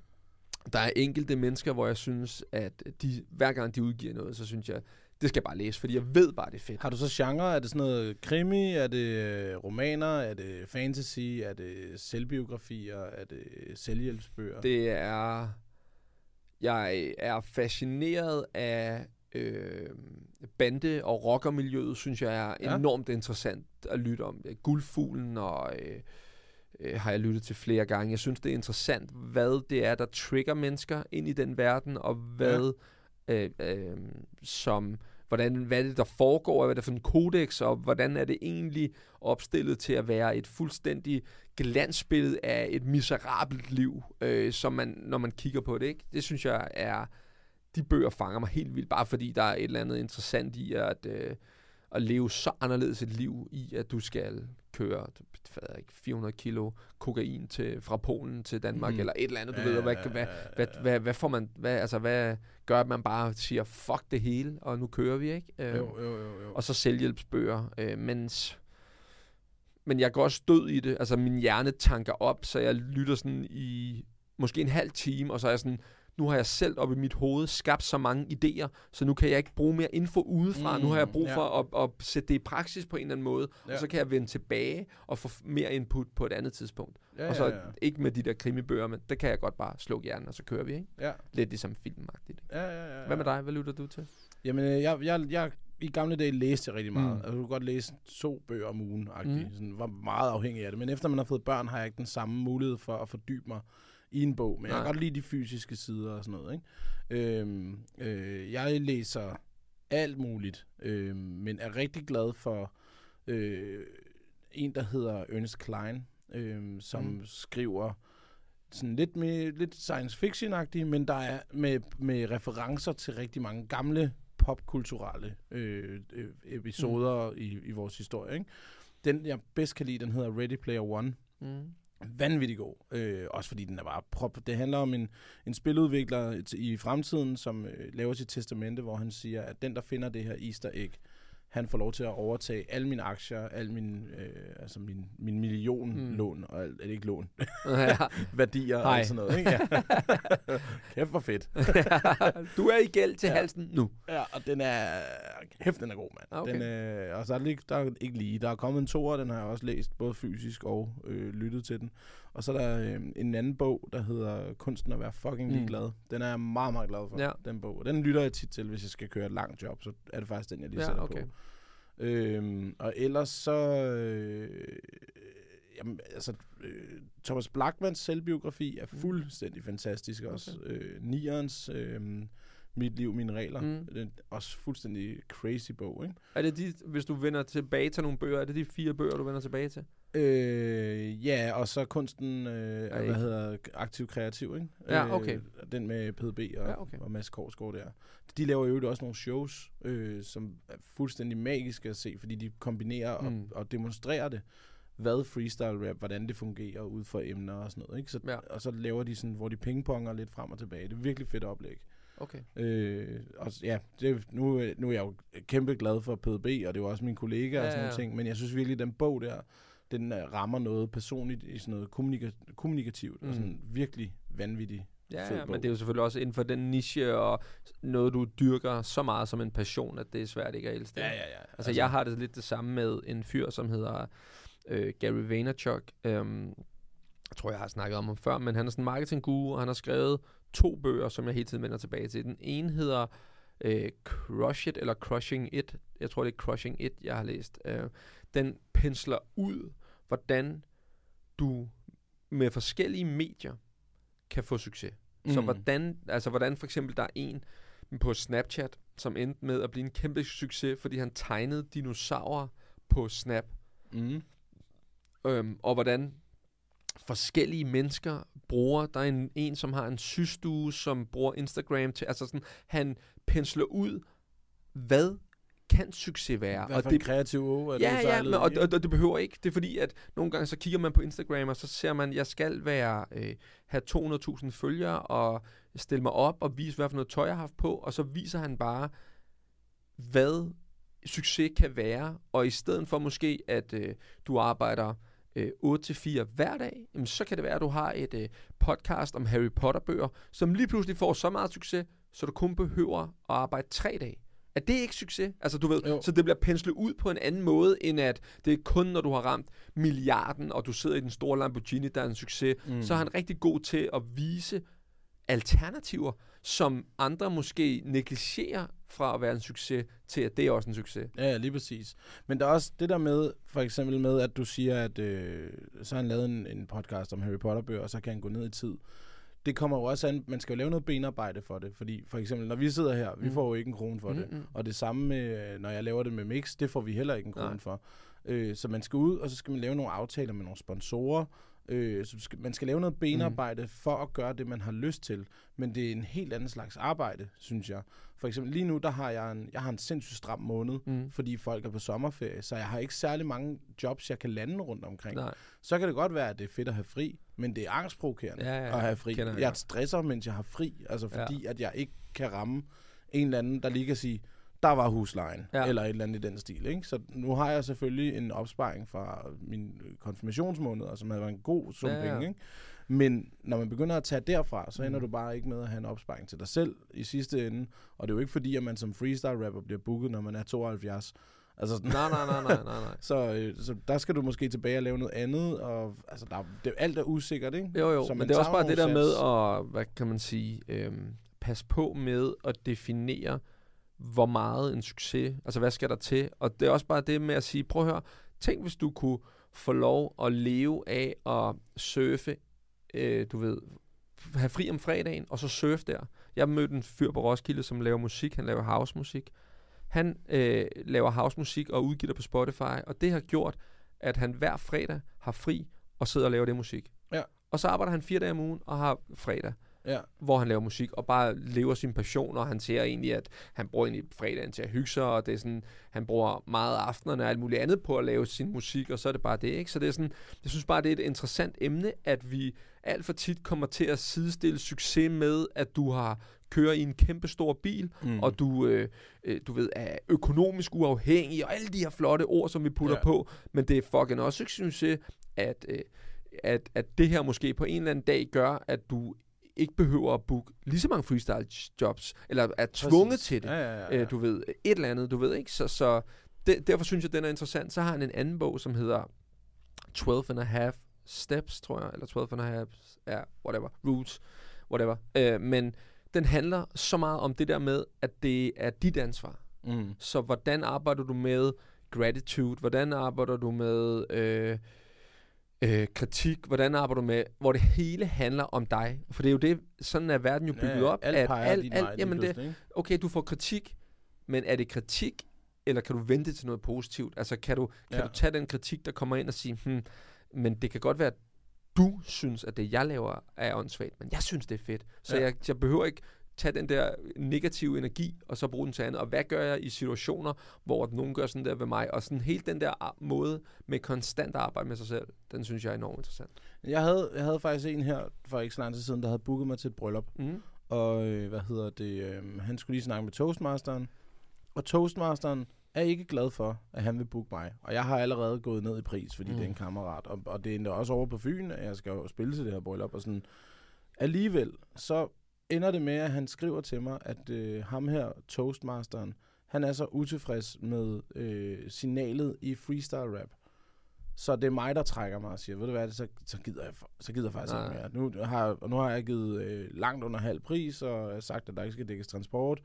der er enkelte mennesker, hvor jeg synes, at de, hver gang de udgiver noget, så synes jeg, det skal jeg bare læse, fordi jeg ved bare, det er fedt. Har du så genre? Er det sådan noget krimi? Er det øh, romaner? Er det fantasy? Er det selvbiografier? Er det selvhjælpsbøger? Det er... Jeg er fascineret af øh, bande- og rockermiljøet, synes jeg er Ja. enormt interessant at lytte om. Guldfuglen og... Øh, øh, har jeg lyttet til flere gange. Jeg synes, det er interessant, hvad det er, der trigger mennesker ind i den verden, og hvad øh, øh, som, hvordan, hvad er det, der foregår, hvad er det for en kodex, og hvordan er det egentlig opstillet til at være et fuldstændig glansbillede af et miserabelt liv, øh, som man, når man kigger på det. Ikke? Det synes jeg er, de bøger fanger mig helt vildt, bare fordi der er et eller andet interessant i at, øh, at leve så anderledes et liv i, at du skal køre ikke, 400 kilo kokain til, fra Polen til Danmark, mm. eller et eller andet, du Ja, ved, hvad, ja, hvad, hvad, hvad, hvad får man, hvad, altså, hvad gør, at man bare siger, fuck det hele, og nu kører vi, ikke? Øh, Jo, jo, jo, jo. og så selvhjælpsbøger, øh, mens... Men jeg går også død i det. Altså, min hjerne tanker op, så jeg lytter sådan i måske en halv time, og så er jeg sådan, nu har jeg selv op i mit hoved skabt så mange idéer, så nu kan jeg ikke bruge mere info udefra. Mm, nu har jeg brug ja. for at, at sætte det i praksis på en eller anden måde, ja. Ja. og så kan jeg vende tilbage og få mere input på et andet tidspunkt. ja, og så ja, ja. ikke med de der krimibøger, men det kan jeg godt bare slukke hjernen, og så kører vi, ikke? Ja. Lidt ligesom filmagtigt. Ja, ja, ja, Hvad med dig? Hvad lytter du til? Jamen, øh, jeg, jeg, jeg, i gamle dage læste jeg rigtig meget. Mm. Mm. Altså, du kunne godt læse to bøger om ugen, Mm. mm. sådan, var meget afhængig af det. Men efter man har fået børn, har jeg ikke den samme mulighed for at fordybe mig i en bog. Men Nej. jeg kan godt lide de fysiske sider og sådan noget. Ikke? Øhm, øh, jeg læser alt muligt, øh, men er rigtig glad for øh, en, der hedder Ernest Klein, øh, som Mm. skriver sådan lidt, med, lidt science fiction-agtigt, men der er med, med referencer til rigtig mange gamle popkulturelle øh, øh, episoder mm. i, i vores historie. Ikke? Den, jeg bedst kan lide, den hedder Ready Player One. Mm. Vanvittig god. Øh, også fordi den er bare prop. Det handler om en, en spiludvikler i fremtiden, som øh, laver sit testamente, hvor han siger, at den, der finder det her easter egg, han får lov til at overtage alle mine aktier, al min, øh, altså min, min million Mm. lån, og alt, er det ikke lån, ja. værdier Hej. og sådan noget. Ikke? Ja. Kæft for fedt. du er i gæld til Ja. halsen nu. Ja, og den er... Kæft, den er god, mand. Okay. Den, øh, og så er det ikke, der er ikke lige... Der er kommet en toer, den har jeg også læst, både fysisk og øh, lyttet til den. Og så er der øh, en anden bog, der hedder Kunsten at være fucking Mm. ligeglad. Den er jeg meget, meget glad for, Ja. den bog. Og den lytter jeg tit til, hvis jeg skal køre et langt job, så er det faktisk den, jeg lige Ja, sætter okay. på. Øhm, og ellers så... Øh, jamen, altså, øh, Thomas Blackmans selvbiografi er Mm. fuldstændig fantastisk også. Øh, Nierens... Øh, mit liv, mine regler. Mm. Mm. Det er også fuldstændig crazy bog, ikke? Er det de, hvis du vender tilbage til nogle bøger, er det de fire bøger, du vender tilbage til? Øh, ja, og så kunsten, øh, Er hvad hedder aktiv kreativ, ikke? Ja, okay. Øh, den med PDB og, Ja, okay. og Mads Korsgaard der. De laver jo også nogle shows, øh, som er fuldstændig magiske at se, fordi de kombinerer Mm. og, og demonstrerer det hvad freestyle rap, hvordan det fungerer ud for emner og sådan noget. Ikke? Så, Ja. Og så laver de sådan, hvor de pingponger lidt frem og tilbage. Det er virkelig fedt oplæg. Okay. Øh, og ja, det, nu, øh, nu er jeg jo kæmpe glad for PDB, og det er jo også min kollega Ja, og sådan ja. nogle ting, men jeg synes virkelig, den bog der, den øh, rammer noget personligt i sådan noget kommunika- kommunikativt, mm. Og sådan virkelig vanvittig Ja, ja, men det er jo selvfølgelig også inden for den niche, og noget, du dyrker så meget som en passion, at det er svært ikke at elske. Ja, ja, ja. Altså, altså, jeg har det lidt det samme med en fyr, som hedder øh, Gary Vaynerchuk. Øhm, jeg tror, jeg har snakket om ham før, men han er sådan en marketing-guru, og han har skrevet to bøger, som jeg hele tiden vender tilbage til. Den ene hedder øh, Crush It, eller Crushing It. Jeg tror, det er Crushing It, jeg har læst. Øh, den pensler ud, hvordan du med forskellige medier kan få succes. Mm. Så hvordan, altså hvordan for eksempel der er en på Snapchat, som endte med at blive en kæmpe succes, fordi han tegnede dinosaurer på Snap. Mm. Øhm, og hvordan forskellige mennesker bruger, der er en, en som har en systue, som bruger Instagram til, altså sådan, han pensler ud, hvad kan succes være? Hvad for en kreativ er det Ja, ja, men, og, og, og det behøver ikke. Det er fordi, at nogle gange så kigger man på Instagram, og så ser man, at jeg skal være, øh, have 200.000 følgere, og stille mig op og vise, hvad for noget tøj jeg har haft på, og så viser han bare, hvad succes kan være, og i stedet for måske, at øh, du arbejder øh, 8-4 hver dag, jamen, så kan det være, at du har et øh, podcast om Harry Potter-bøger, som lige pludselig får så meget succes, så du kun behøver at arbejde tre dage. Er det ikke succes? Altså, du ved, Jo. så det bliver penslet ud på en anden måde, end at det er kun, når du har ramt milliarden, og du sidder i den store Lamborghini, der er en succes. Mm. Så er han rigtig god til at vise alternativer, som andre måske negligerer fra at være en succes, til at det er også en succes. Ja, lige præcis. Men der er også det der med, for eksempel med, at du siger, at øh, så har han lavet en, en podcast om Harry Potter-bøger, og så kan han gå ned i tid. Det kommer jo også an, man skal jo lave noget benarbejde for det, fordi for eksempel, når vi sidder her, vi Mm. får jo ikke en krone for det. Mm-mm. Og det samme med, når jeg laver det med Mix, det får vi heller ikke en krone Nej. for. Øh, så man skal ud, og så skal man lave nogle aftaler med nogle sponsorer, Øh, så skal, man skal lave noget benarbejde mm. for at gøre det, man har lyst til. Men det er en helt anden slags arbejde, synes jeg. For eksempel lige nu, der har jeg en, jeg har en sindssygt stram måned, Mm. fordi folk er på sommerferie, så jeg har ikke særlig mange jobs, jeg kan lande rundt omkring. Nej. Så kan det godt være, at det er fedt at have fri, men det er angstprovokerende Ja, ja, ja. at have fri. Kender jeg Jeg, stresser, mens jeg har fri, altså Ja. fordi, at jeg ikke kan ramme en eller anden, der lige kan sige, der var huslejen, Ja. ja. eller et eller andet i den stil. Ikke? Så nu har jeg selvfølgelig en opsparing fra min konfirmationsmåned, som havde været en god sum Ja, ja, ja. penge. Ikke? Men når man begynder at tage derfra, så ender Mm. du bare ikke med at have en opsparing til dig selv i sidste ende. Og det er jo ikke fordi, at man som freestyle-rapper bliver booket, når man er 72. Altså, Nej, nej, nej, nej, nej, nej. så, øh, så der skal du måske tilbage og lave noget andet, og altså, der, er- det, alt er usikkert, ikke? Jo, jo, Så men det er også bare det der med at, hvad kan man sige, øhm, passe på med at definere, hvor meget en succes, altså hvad skal der til? Og det er også bare det med at sige, prøv at høre, tænk hvis du kunne få lov at leve af at surfe, øh, du ved, have fri om fredagen, og så surfe der. Jeg mødte en fyr på Roskilde, som laver musik, han laver housemusik. Han øh, laver housemusik og udgiver det på Spotify, og det har gjort, at han hver fredag har fri og sidder og laver det musik. Ja. Og så arbejder han fire dage om ugen og har fredag, Ja, hvor han laver musik og bare lever sin passion, og han siger egentlig, at han bruger egentlig fredagen til at hygge sig, og det er sådan, han bruger meget af aftenerne og alt muligt andet på at lave sin musik, og så er det bare det, ikke? Så det er sådan, jeg synes bare, det er et interessant emne, at vi alt for tit kommer til at sidestille succes med, at du har kører i en kæmpe stor bil, mm. og du, øh, øh, du ved, er økonomisk uafhængig, og alle de her flotte ord, som vi putter ja. På, men det er fucking også ikke succes, at, øh, at, at det her måske på en eller anden dag gør, at du ikke behøver at booke lige så mange freestyle jobs, eller er tvunget Præcis. til det. Ja, ja, ja, ja. Øh, du ved, et eller andet, du ved ikke. Så, så det, derfor synes jeg, den er interessant. Så har han en anden bog, som hedder 12 and a half steps, tror jeg, eller 12 and a half, ja, whatever, roots, whatever. Øh, men den handler så meget om det der med, at det er dit ansvar. Mm. Så hvordan arbejder du med gratitude? Hvordan arbejder du med øh, øh, kritik? Hvordan arbejder du med, hvor det hele handler om dig? For det er jo det, sådan er verden jo bygget op. alt at peger din lige jamen det, ikke? okay, du får kritik, men er det kritik, eller kan du vente til noget positivt? Altså, kan du, kan Ja. du tage den kritik, der kommer ind og sige, hmm, men det kan godt være, du synes, at det, jeg laver, er åndssvagt, men jeg synes, det er fedt. Så Ja. jeg, jeg behøver ikke tage den der negative energi, og så bruge den til andet. Og hvad gør jeg i situationer, hvor nogen gør sådan der ved mig? Og sådan helt den der måde med konstant arbejde med sig selv, den synes jeg er enormt interessant. Jeg havde, jeg havde faktisk en her for ikke så lang tid siden, der havde booket mig til et bryllup. Mm. Og øh, hvad hedder det? Øh, han skulle lige snakke med Toastmasteren. Og Toastmasteren er ikke glad for, at han vil booke mig. Og jeg har allerede gået ned i pris, fordi Mm. mm. det er en kammerat. Og, og det er endda også over på Fyn, at jeg skal jo spille til det her bryllup. Og sådan. Alligevel, så ender det med, at han skriver til mig, at øh, ham her, Toastmasteren, han er så utilfreds med øh, signalet i freestyle rap. Så det er mig, der trækker mig og siger, ved du hvad, så, så, gider, jeg, så gider jeg faktisk Nej. ikke mere. Nu har, nu har jeg givet øh, langt under halv pris, og sagt, at der ikke skal dækkes transport,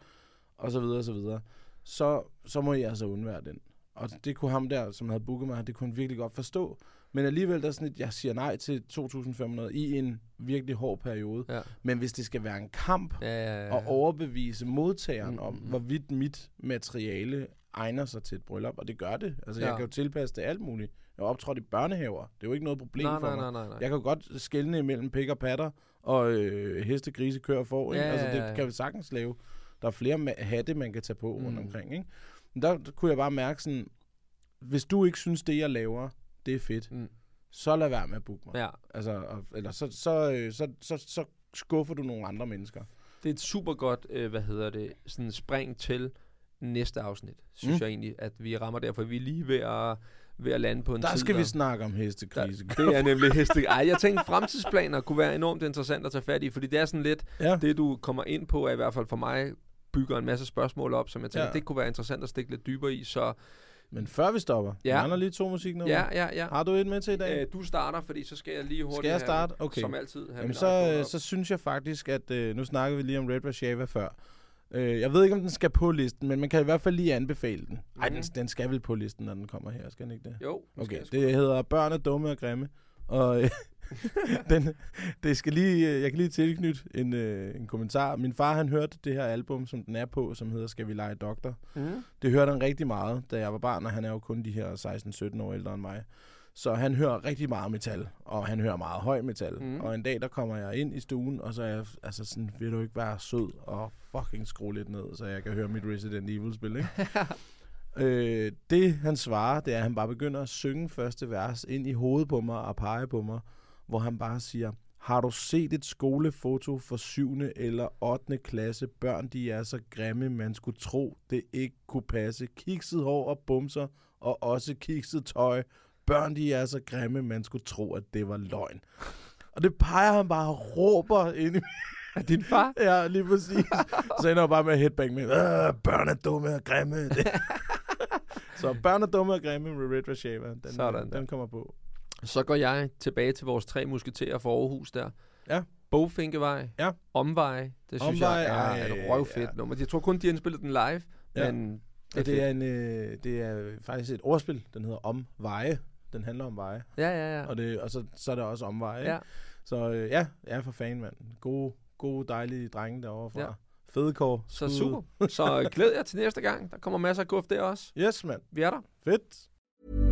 og så videre, og så videre. Så, så må jeg altså undvære den. Og det kunne ham der, som havde booket mig, det kunne han virkelig godt forstå. Men alligevel, der er sådan et, jeg siger nej til 2.500 i en virkelig hård periode. Ja. Men hvis det skal være en kamp, Ja, ja, ja. og overbevise modtageren Mm, om, mm, hvorvidt mit materiale egner sig til et bryllup, og det gør det. Altså, ja. Ja. jeg kan jo tilpasse det alt muligt. Jeg har optrådt i børnehaver. Det er jo ikke noget problem nej, for nej, mig. nej, nej, nej. Jeg kan jo godt skelne imellem pik og patter, og øh, heste, grise, køer og får. Ikke? Ja, Altså, ja, ja. det kan vi sagtens lave. Der er flere hatte, man kan tage på rundt Mm. omkring. Ikke? Men der, der kunne jeg bare mærke sådan, hvis du ikke synes, det jeg laver, det er fedt, Mm. så lad være med at booke mig. Ja, Altså, og, eller så, så, øh, så, så, så skuffer du nogle andre mennesker. det er et super godt, øh, hvad hedder det, sådan spring til næste afsnit, synes Mm. jeg egentlig, at vi rammer der, for vi er lige ved at, ved at lande på en Der tid. skal vi snakke om hestekrise. der, Det er nemlig heste. Ej, jeg tænkte, fremtidsplaner kunne være enormt interessant at tage fat i, fordi det er sådan lidt, Ja. det du kommer ind på, er i hvert fald for mig, bygger en masse spørgsmål op, som jeg tænker, Ja. det kunne være interessant at stikke lidt dybere i. Så Men før vi stopper, Ja. mangler lige to musiknumre. ja, ja, ja. Har du et med til i dag? Øh, du starter, fordi så skal jeg lige hurtigt Skal jeg have- starte? Okay. som altid have Jamen, så, øh, så synes jeg faktisk, at øh, nu snakkede vi lige om Red Rashava før. Øh, jeg ved ikke, om den skal på listen, men man kan i hvert fald lige anbefale den. Nej, Mhm. den, den skal vel på listen, når den kommer her, skal den ikke det? Jo, Okay, det hedder Børn er dumme og grimme. Og øh, den, det skal lige, jeg kan lige tilknytte en, øh, en kommentar. Min far, han hørte det her album, som den er på, som hedder Skal vi lege doktor. Mm. Det hørte han rigtig meget, da jeg var barn, og han er jo kun de her 16-17 år ældre end mig. Så han hører rigtig meget metal, og han hører meget høj metal. Mm. Og en dag, der kommer jeg ind i stuen, og så er jeg altså sådan, vil du ikke være sød og fucking skrue lidt ned, så jeg kan høre mit Resident Evil-spil, ikke? øh, det, han svarer, det er, at han bare begynder at synge første vers ind i hovedet på mig og pege på mig, hvor han bare siger, har du set et skolefoto for 7. eller 8. klasse? Børn, de er så grimme, man skulle tro, det ikke kunne passe. Kikset hår og bumser, og også kikset tøj. Børn, de er så grimme, man skulle tro, at det var løgn. Og det peger han bare og råber ind i Er din far? Ja, lige præcis. Så ender jeg bare med headbang med, "Øh, børn er dumme og grimme. så børn er dumme og grimme med Red Shaver. Den, Sådan der. den kommer på. Så går jeg tilbage til vores tre musketerer for Aarhus der. Ja. Bogfinkevej. Ja. Omvej. Det synes Omvej, jeg er et røvfedt ja. nummer. Jeg tror kun, de har indspillet den live. Ja. Men Det, og det, er en, øh, det er faktisk et ordspil, den hedder Om Veje. Den handler om veje. Ja, ja, ja. Og, det, og så, så er der også om veje. ikke? ja. Så øh, ja, jeg er for fan, mand. Gode, gode, dejlige drenge derovre fra. Ja. Ja. Fede kår. Så super. Så glæd jer til næste gang. Der kommer masser af guf der også. Yes, mand. Vi er der. Fedt.